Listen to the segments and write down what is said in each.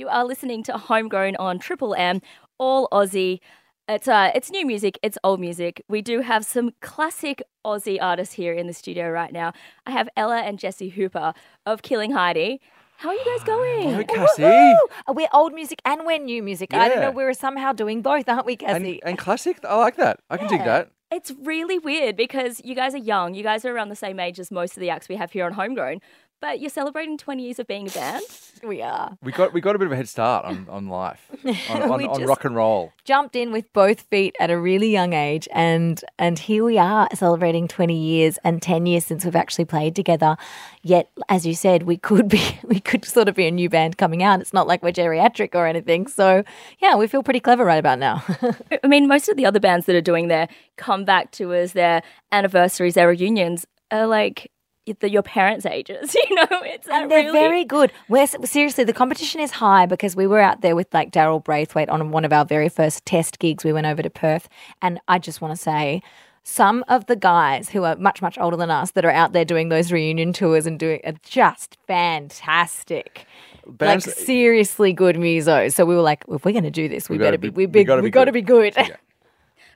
You are listening to Homegrown on Triple M, all Aussie. It's uh, it's new music, it's old music. We do have some classic Aussie artists here in the studio right now. I have Ella and Jesse Hooper of Killing Heidi. How are you guys going? Hello, Cassie. Woohoo! We're old music and we're new music. I don't know. We're somehow doing both, aren't we, And, Cassie? and classic. I like that. I can dig that. It's really weird because you guys are young. You guys are around the same age as most of the acts we have here on Homegrown, but you're celebrating 20 years of being a band. we are. We got we got a bit of a head start on, on life, on, on, We on just- rock and roll. Jumped in with both feet at a really young age, and and here we are celebrating 20 years and 10 years since we've actually played together. Yet, as you said, we could be we could sort of be a new band coming out. It's not like we're geriatric or anything. So yeah, we feel pretty clever right about now. I mean, most of the other bands that are doing their comeback tours, their anniversaries, their reunions are like the, your parents' ages. You know, it's that And they're really. very good. We're seriously, the competition is high because we were out there with like Daryl Braithwaite on one of our very first test gigs. We went over to Perth, and I just want to say. Some of the guys who are much, much older than us that are out there doing those reunion tours and doing are just fantastic. Bands, like seriously good musos. So we were like, if we're going to do this, we, We gotta better be- be, we we gotta we be got to good. be good.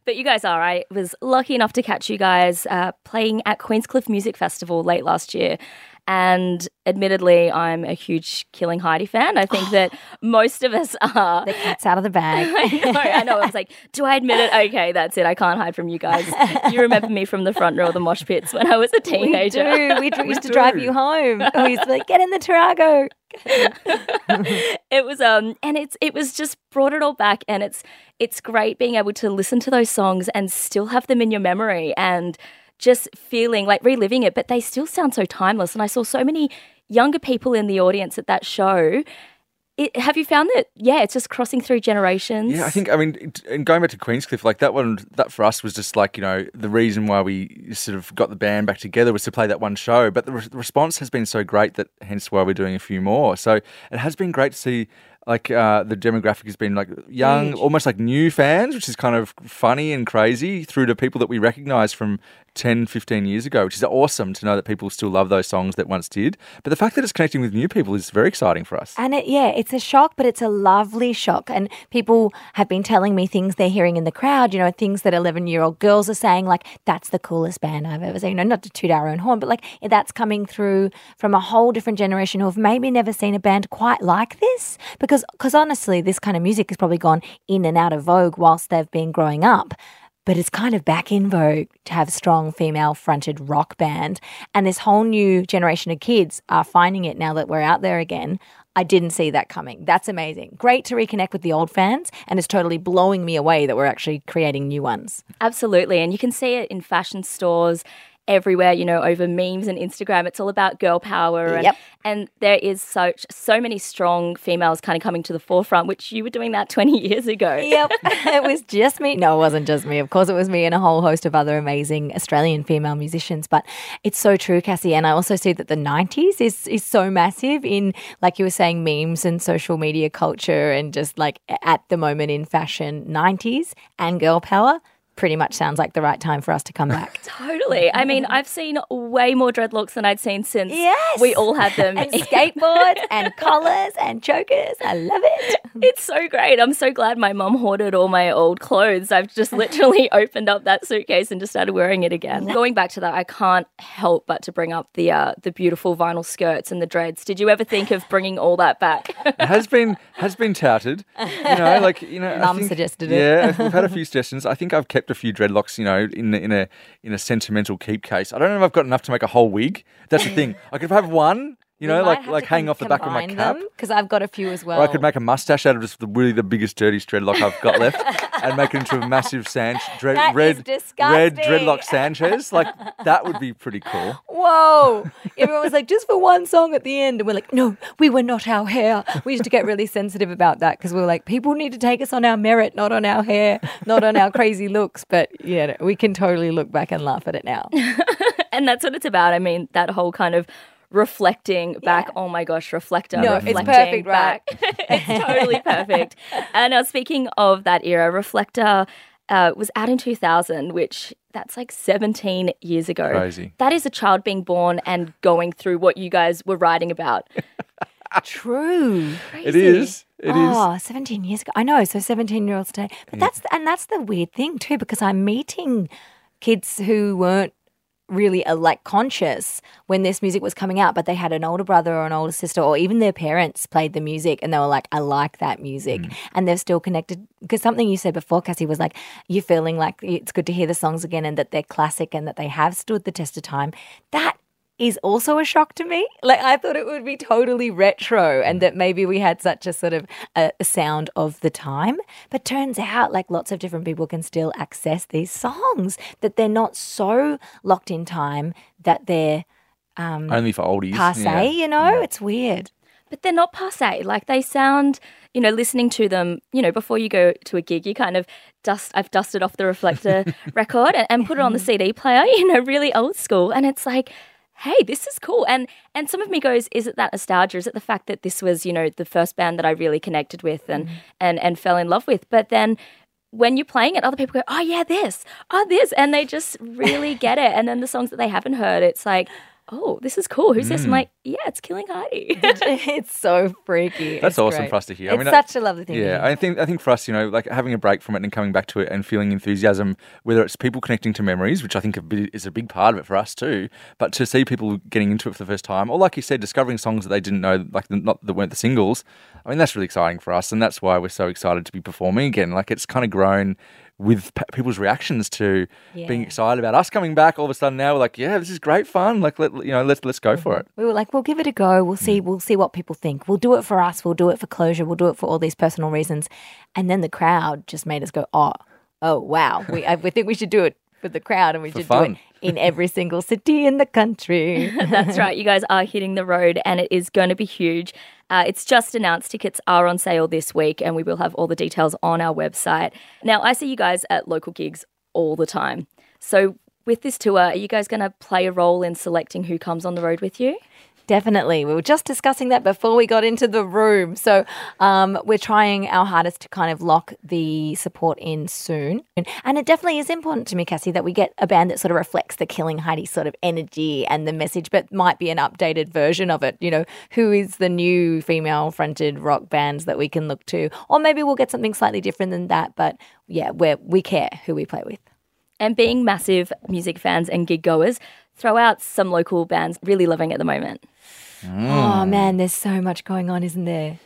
But you guys are. I was lucky enough to catch you guys uh, playing at Queenscliff Music Festival late last year. And admittedly, I'm a huge Killing Heidi fan. I think that most of us are. the cat's out of the bag. I know, I know. I was like, do I admit it? Okay, that's it. I can't hide from you guys. You remember me from the front row of the mosh pits when I was a teenager. We do. We, dr- used to do. drive you home. We used to be like, get in the Tarago. it was um and it's it was just brought it all back and it's it's great being able to listen to those songs and still have them in your memory and just feeling like reliving it but they still sound so timeless and I saw so many younger people in the audience at that show it, have you found that yeah it's just crossing through generations Yeah, I think I mean, and going back to Queenscliff, like that one, that for us was just like you know the reason why we sort of got the band back together was to play that one show. But the, re- the response has been so great that hence why we're doing a few more. So it has been great to see. Like uh, the demographic has been like young, almost like new fans, which is kind of funny and crazy, through to people that we recognise from 10, 15 years ago, which is awesome to know that people still love those songs that once did. But the fact that it's connecting with new people is very exciting for us. And it, yeah, it's a shock, but it's a lovely shock. And people have been telling me things they're hearing in the crowd, you know, things that 11 year old girls are saying, like, that's the coolest band I've ever seen. You know, not to toot our own horn, but like that's coming through from a whole different generation who have maybe never seen a band quite like this. Because cause honestly, this kind of music has probably gone in and out of vogue whilst they've been growing up. But it's kind of back in vogue to have strong female fronted rock band. And this whole new generation of kids are finding it now that we're out there again. I didn't see that coming. That's amazing. Great to reconnect with the old fans, and it's totally blowing me away that we're actually creating new ones. Absolutely. And you can see it in fashion stores everywhere, you know, over memes and Instagram. It's all about girl power and Yep. and there is such so many strong females kind of coming to the forefront, which you were doing that 20 years ago. Yep. it was just me. No, it wasn't just me. Of course, it was me and a whole host of other amazing Australian female musicians. But it's so true, Cassie. And I also see that the 90s is, is so massive in, like you were saying, memes and social media culture and just like at the moment in fashion, 90s and girl power. Pretty much sounds like the right time for us to come back. Totally. I mean, I've seen way more dreadlocks than I'd seen since Yes. we all had them. and skateboards and collars and chokers. I love it. It's so great. I'm so glad my mum hoarded all my old clothes. I've just literally opened up that suitcase and just started wearing it again. Going back to that, I can't help but to bring up the uh, the beautiful vinyl skirts and the dreads. Did you ever think of bringing all that back? It has been has been touted. You know, like you know, I Mum think- suggested it. Yeah, we've had a few suggestions. I think I've kept a few dreadlocks. You know, in in a in a sentimental keep case. I don't know if I've got enough to make a whole wig. That's the thing. I could have one. You know, like like hanging off the back of my cap. Because I've got a few as well. Or I could make a mustache out of just the really the biggest dirty dreadlock I've got left, and make it into a massive San- dread, That is red red dreadlock Sanchez. Like that would be pretty cool. Whoa! Everyone was like, just for one song at the end. And we're like, no, we were not our hair. We used to get really sensitive about that because we were like, people need to take us on our merit, not on our hair, not on our crazy looks. But yeah, we can totally look back and laugh at it now. and that's what it's about. I mean, that whole kind of reflecting back. Oh my gosh, reflector. No, it's reflecting perfect, right? it's totally perfect. And uh, speaking of that era, Reflector uh, was out in 2000, which that's like 17 years ago. Crazy. That is a child being born and going through what you guys were writing about. True. It is. It is. oh, 17 years ago. I know. So 17 year olds today. But that's, and that's the weird thing too, because I'm meeting kids who weren't really uh, like conscious when this music was coming out, but they had an older brother or an older sister, or even their parents played the music and they were like, I like that music. And they're still connected. Because something you said before, Cassie, was like, you're feeling like it's good to hear the songs again and that they're classic and that they have stood the test of time. That is also a shock to me. Like I thought it would be totally retro and that maybe we had such a sort of a, a sound of the time. But turns out like lots of different people can still access these songs that they're not so locked in time that they're um Only for oldies. passe, Yeah. you know? It's weird. but they're not passe. Like they sound, you know, listening to them, you know, before you go to a gig, you kind of dust. I've dusted off the reflector record and, and put it on the CD player, you know, really old school, and it's like. Hey, this is cool. And and some of me goes, is it that nostalgia? Is it the fact that this was, you know, the first band that I really connected with and mm-hmm. and and fell in love with? But then when you're playing it, other people go, Oh yeah, this, oh this and they just really get it. And then the songs that they haven't heard, it's like, Oh, this is cool. Who's this? I'm mm. like, Yeah, it's killing Heidi. it's so freaky. That's It's awesome great. for us to hear. I It's mean, I- such a lovely thing. to Yeah, hear. I think I think for us, you know, like having a break from it and coming back to it and feeling enthusiasm, whether it's people connecting to memories, which I think a bit- is a big part of it for us too, but to see people getting into it for the first time, or like you said, discovering songs that they didn't know, like the, not that weren't the singles. I mean, that's really exciting for us, and that's why we're so excited to be performing again. Like it's kind of grown with p- people's reactions to being excited about us coming back. All of a sudden, now we're like, yeah, this is great fun. Like, let you know, let's let's go for mm-hmm. it. We were like, we'll give it a go. We'll see. Mm. We'll see what people think. We'll do it for us. We'll do it for closure. We'll do it for all these personal reasons. And then the crowd just made us go, oh, oh, wow. We I, we think we should do it for the crowd, and we should do it in every single city in the country. That's right. You guys are hitting the road and it is going to be huge. Uh, it's just announced tickets are on sale this week and we will have all the details on our website. Now, I see you guys at local gigs all the time. So, with this tour, are you guys going to play a role in selecting who comes on the road with you? Definitely. We were just discussing that before we got into the room. So um, we're trying our hardest to kind of lock the support in soon. And it definitely is important to me, Cassie, that we get a band that sort of reflects the Killing Heidi sort of energy and the message, but might be an updated version of it. You know, who is the new female fronted rock band that we can look to? Or maybe we'll get something slightly different than that. But yeah, we we care who we play with. And being massive music fans and gig goers, throw out some local bands really loving at the moment. Oh man, there's so much going on, isn't there?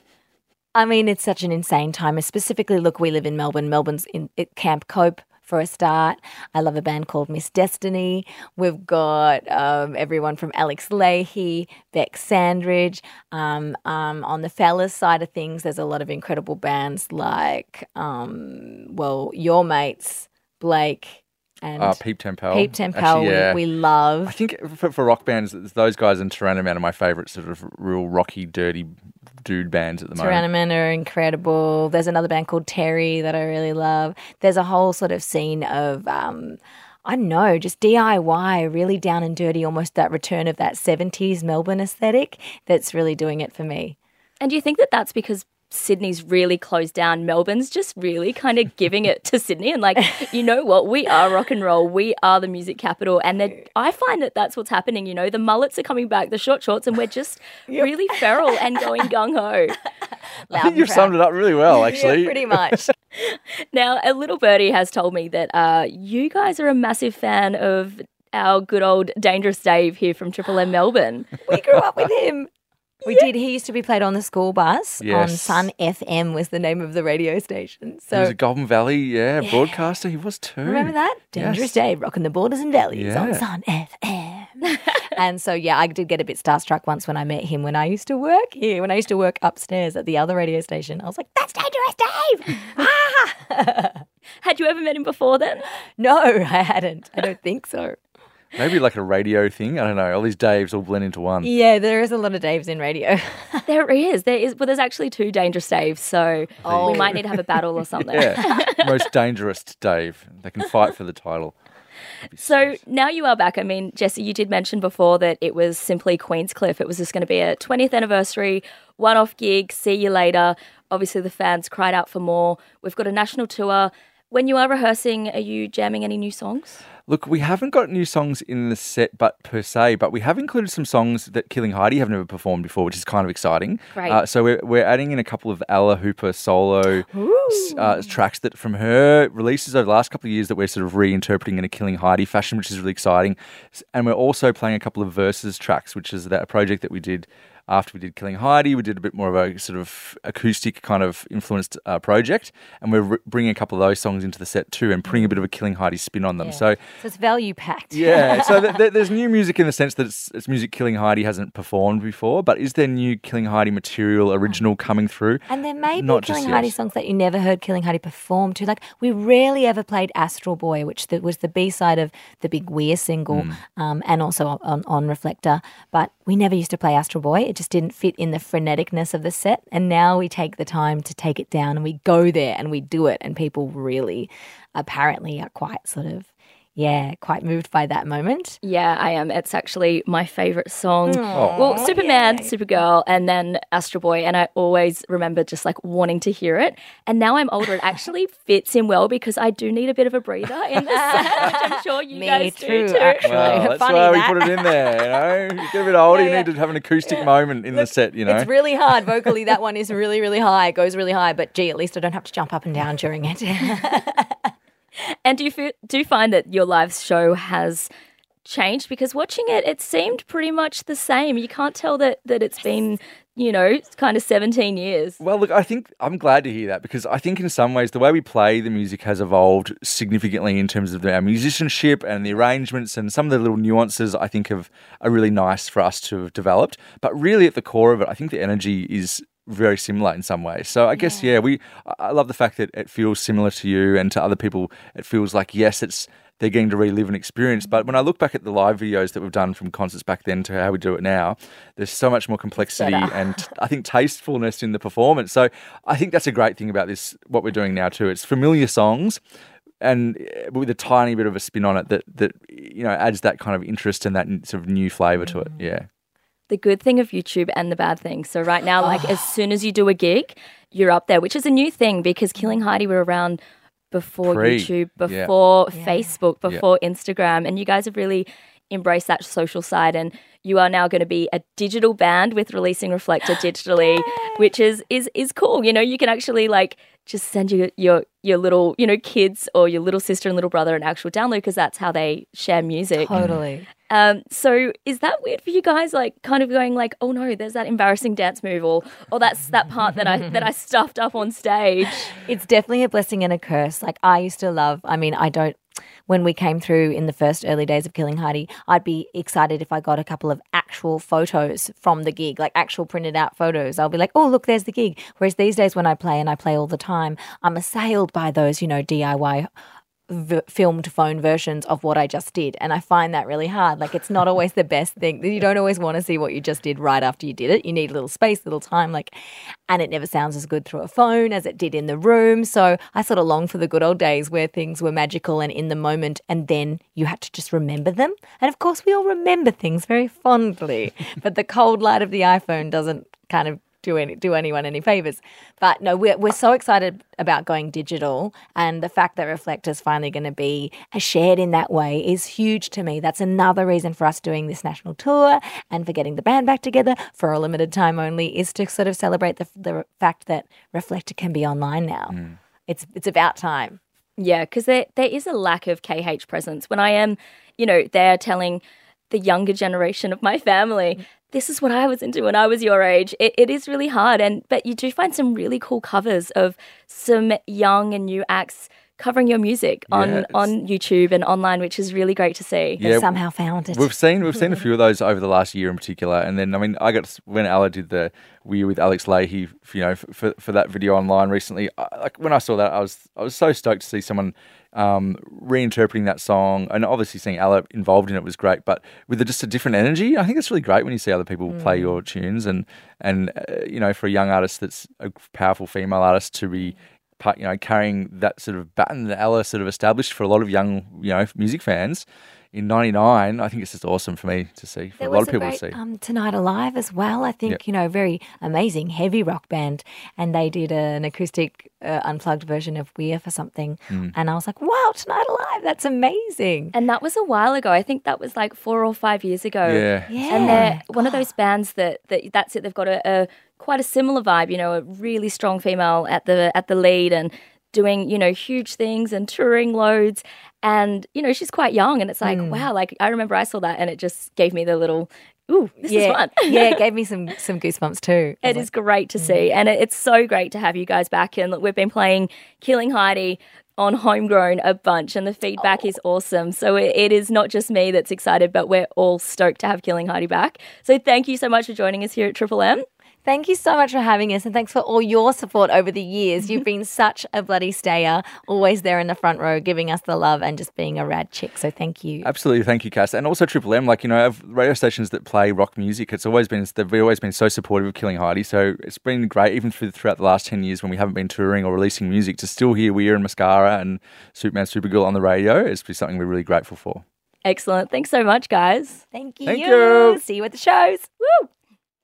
I mean, it's such an insane time. Specifically, look, we live in Melbourne. Melbourne's in Camp Cope for a start. I love a band called Miss Destiny. We've got um, everyone from Alex Lahey, Bec Sandridge. Um, um, on the fellas side of things, there's a lot of incredible bands like, um, well, your mates, Blake and Uh, Peep Tempo. Peep Tempo. Actually, yeah. we, we love. I think for, for rock bands, those guys and Tyrannoman are my favourite sort of real rocky, dirty dude bands at the moment. Tyrannoman are incredible. There's another band called Terry that I really love. There's a whole sort of scene of, um, I don't know, just DIY, really down and dirty, almost that return of that 70s Melbourne aesthetic that's really doing it for me. And do you think that that's because Sydney's really closed down? Melbourne's just really kind of giving it to Sydney and like, you know what? We are rock and roll. We are the music capital. And then I find that that's what's happening. You know, the mullets are coming back, the short shorts, and we're just really feral and going gung ho. I think you've summed it up really well, actually. Yeah, pretty much. Now, a little birdie has told me that uh, you guys are a massive fan of our good old Dangerous Dave here from Triple M Melbourne. we grew up with him. We did. He used to be played on the school bus. On Yes. Sun FM was the name of the radio station. So he was a Goulburn Valley, yeah, broadcaster. He was too. remember that? Dangerous Yes. Dave, rocking the borders and valleys on Sun FM. and so yeah, I did get a bit starstruck once when I met him when I used to work here. When I used to work upstairs at the other radio station, I was like, "That's Dangerous Dave!" ah! Had you ever met him before then? no, I hadn't. I don't think so. Maybe like a radio thing. I don't know. All these Daves all blend into one. Yeah, there is a lot of Daves in radio. There is. There is. Well, there's actually two Dangerous Daves, so oh. we might need to have a battle or something. Yeah. Most dangerous Dave. They can fight for the title. So now you are back. I mean, Jesse, you did mention before that it was simply Queenscliff. It was just going to be a 20th anniversary, one off gig, see you later. Obviously, the fans cried out for more. We've got a national tour. When you are rehearsing, are you jamming any new songs? Look, we haven't got new songs in the set, but per se, but we have included some songs that Killing Heidi have never performed before, which is kind of exciting. Great. Uh, so we're, we're adding in a couple of Ella Hooper solo uh, tracks that from her releases over the last couple of years that we're sort of reinterpreting in a Killing Heidi fashion, which is really exciting. And we're also playing a couple of verses tracks, which is that a project that we did after we did Killing Heidi. We did a bit more of a sort of acoustic kind of influenced uh, project, and we're r- bringing a couple of those songs into the set too, and putting a bit of a Killing Heidi spin on them. Yeah. So So it's value packed. yeah, so th- th- there's new music in the sense that it's, it's music Killing Heidi hasn't performed before, but is there new Killing Heidi material, original coming through? And there may be Not Killing yet. Heidi songs that you never heard Killing Heidi perform to. Like we rarely ever played Astral Boy, which the, was the B side of the Big Weir single, Mm. um, and also on, on Reflector. But we never used to play Astral Boy. It just didn't fit in the freneticness of the set. And now we take the time to take it down and we go there and we do it. And people really, apparently, are quite sort of, yeah, quite moved by that moment. Yeah, I am. It's actually my favorite song. Oh. Well, Superman, Supergirl, and then Astro Boy. And I always remember just like wanting to hear it. And now I'm older, it actually fits in well because I do need a bit of a breather in the set, which I'm sure you Me guys too, do too. actually. Well, that's Funny why we put it in there. You know, you get a bit older, Yeah, you need to have an acoustic moment in the set. You know, It's really hard vocally. That one is really, really high. It goes really high. But gee, at least I don't have to jump up and down during it. And do you feel, do you find that your live show has changed? Because watching it, it seemed pretty much the same. You can't tell that that it's been, you know, kind of 17 years. Well, look, I think I'm glad to hear that because I think in some ways the way we play the music has evolved significantly in terms of our musicianship and the arrangements and some of the little nuances I think have are really nice for us to have developed. But really, at the core of it, I think the energy is very similar in some ways. So I guess yeah, we I- love the fact that it feels similar to you and to other people. It feels like yes, it's they're getting to relive an experience. But when I look back at the live videos that we've done from concerts back then to how we do it now, there's so much more complexity and I think tastefulness in the performance. So I think that's a great thing about this, what we're doing now too. It's familiar songs and uh, with a tiny bit of a spin on it that, that you know, adds that kind of interest and that sort of new flavour to it. Yeah. The good thing of YouTube and the bad thing. So right now, like as soon as you do a gig, you're up there, which is a new thing because Killing mm. Heidi were around before Pre, YouTube, yeah. before Facebook, before Instagram, and you guys have really embraced that social side and you are now going to be a digital band with releasing Reflector digitally, which is is is cool. You know, you can actually like just send your your your little, you know, kids or your little sister and little brother an actual download because that's how they share music. totally. Um, so is that weird for you guys? Like, kind of going like, oh no, there's that embarrassing dance move, or or that's that part that I that I stuffed up on stage. It's definitely a blessing and a curse. Like I used to love, I mean, I don't, when we came through in the first early days of Killing Heidi, I'd be excited if I got a couple of actual photos from the gig, like actual printed out photos. I'll be like, oh, look, there's the gig. Whereas these days when I play and I play all the time, I'm assailed by those, you know, DIY v- filmed phone versions of what I just did. And I find that really hard. Like, it's not always the best thing. You don't always want to see what you just did right after you did it. You need a little space, a little time. Like, and it never sounds as good through a phone as it did in the room. So I sort of long for the good old days where things were magical and in the moment, and then you had to just remember them. And of course, we all remember things very fondly, but the cold light of the iPhone doesn't kind of do any do anyone any favors. But no, we're we're so excited about going digital, and the fact that Reflect is finally going to be uh, shared in that way is huge to me. That's another reason for us doing this national tour and for getting the band back together for a limited time only is to sort of celebrate the the fact that Reflector can be online now. Hmm. It's it's about time. Yeah, because there there is a lack of KH presence. When I am, you know, they are telling the younger generation of my family, this is what I was into when I was your age. It, it is really hard, and but you do find some really cool covers of some young and new acts covering your music on Yeah, on YouTube and online, which is really great to see. They've Yeah, somehow found it. We've seen we've seen a few of those over the last year in particular, and then I mean I got to- when Ella did the we with Alex Lahey, f- you know, f- for for that video online recently. I, like when I saw that, I was I was so stoked to see someone um, reinterpreting that song, and obviously seeing Ella involved in it was great, but with a, just a different energy. I think it's really great when you see other people play your tunes, and and uh, you know, for a young artist that's a powerful female artist to be part, you know, carrying that sort of baton that Ella sort of established for a lot of young, you know, music fans in '99. I think it's just awesome for me to see, for There a lot of people great, to see. Um, Tonight Alive as well. I think Yep. you know, very amazing heavy rock band, and they did an acoustic uh, unplugged version of "We're" for something, Hmm. and I was like, "Wow, Tonight Alive! That's amazing!" And that was a while ago. I think that was like four or five years ago. yeah. Yeah, And they're one of those bands that, that that's it. They've got a, a quite a similar vibe. You know, a really strong female at the at the lead and doing you know huge things and touring loads. And you know, she's quite young, and it's like hmm. wow. Like I remember I saw that, and it just gave me the little ooh, this yeah, is fun. yeah, it gave me some some goosebumps too. It is great to hmm. see, and it- it's so great to have you guys back. And look, we've been playing Killing Heidi on Homegrown a bunch, and the feedback is oh. awesome. So it, it is not just me that's excited, but we're all stoked to have Killing Heidi back. So thank you so much for joining us here at Triple M. Thank you so much for having us, and thanks for all your support over the years. You've been such a bloody stayer, always there in the front row, giving us the love and just being a rad chick. So thank you. Absolutely, thank you, Cass, and also Triple M. Like you know, radio stations that play rock music, it's always been they've always been so supportive of Killing Heidi. So it's been great, even through, throughout the last ten years when we haven't been touring or releasing music, to still hear Weir and Mascara and Superman, Supergirl on the radio. It's something we're really grateful for. Excellent. Thanks so much, guys. Thank you. Thank you. See you at the shows. Woo!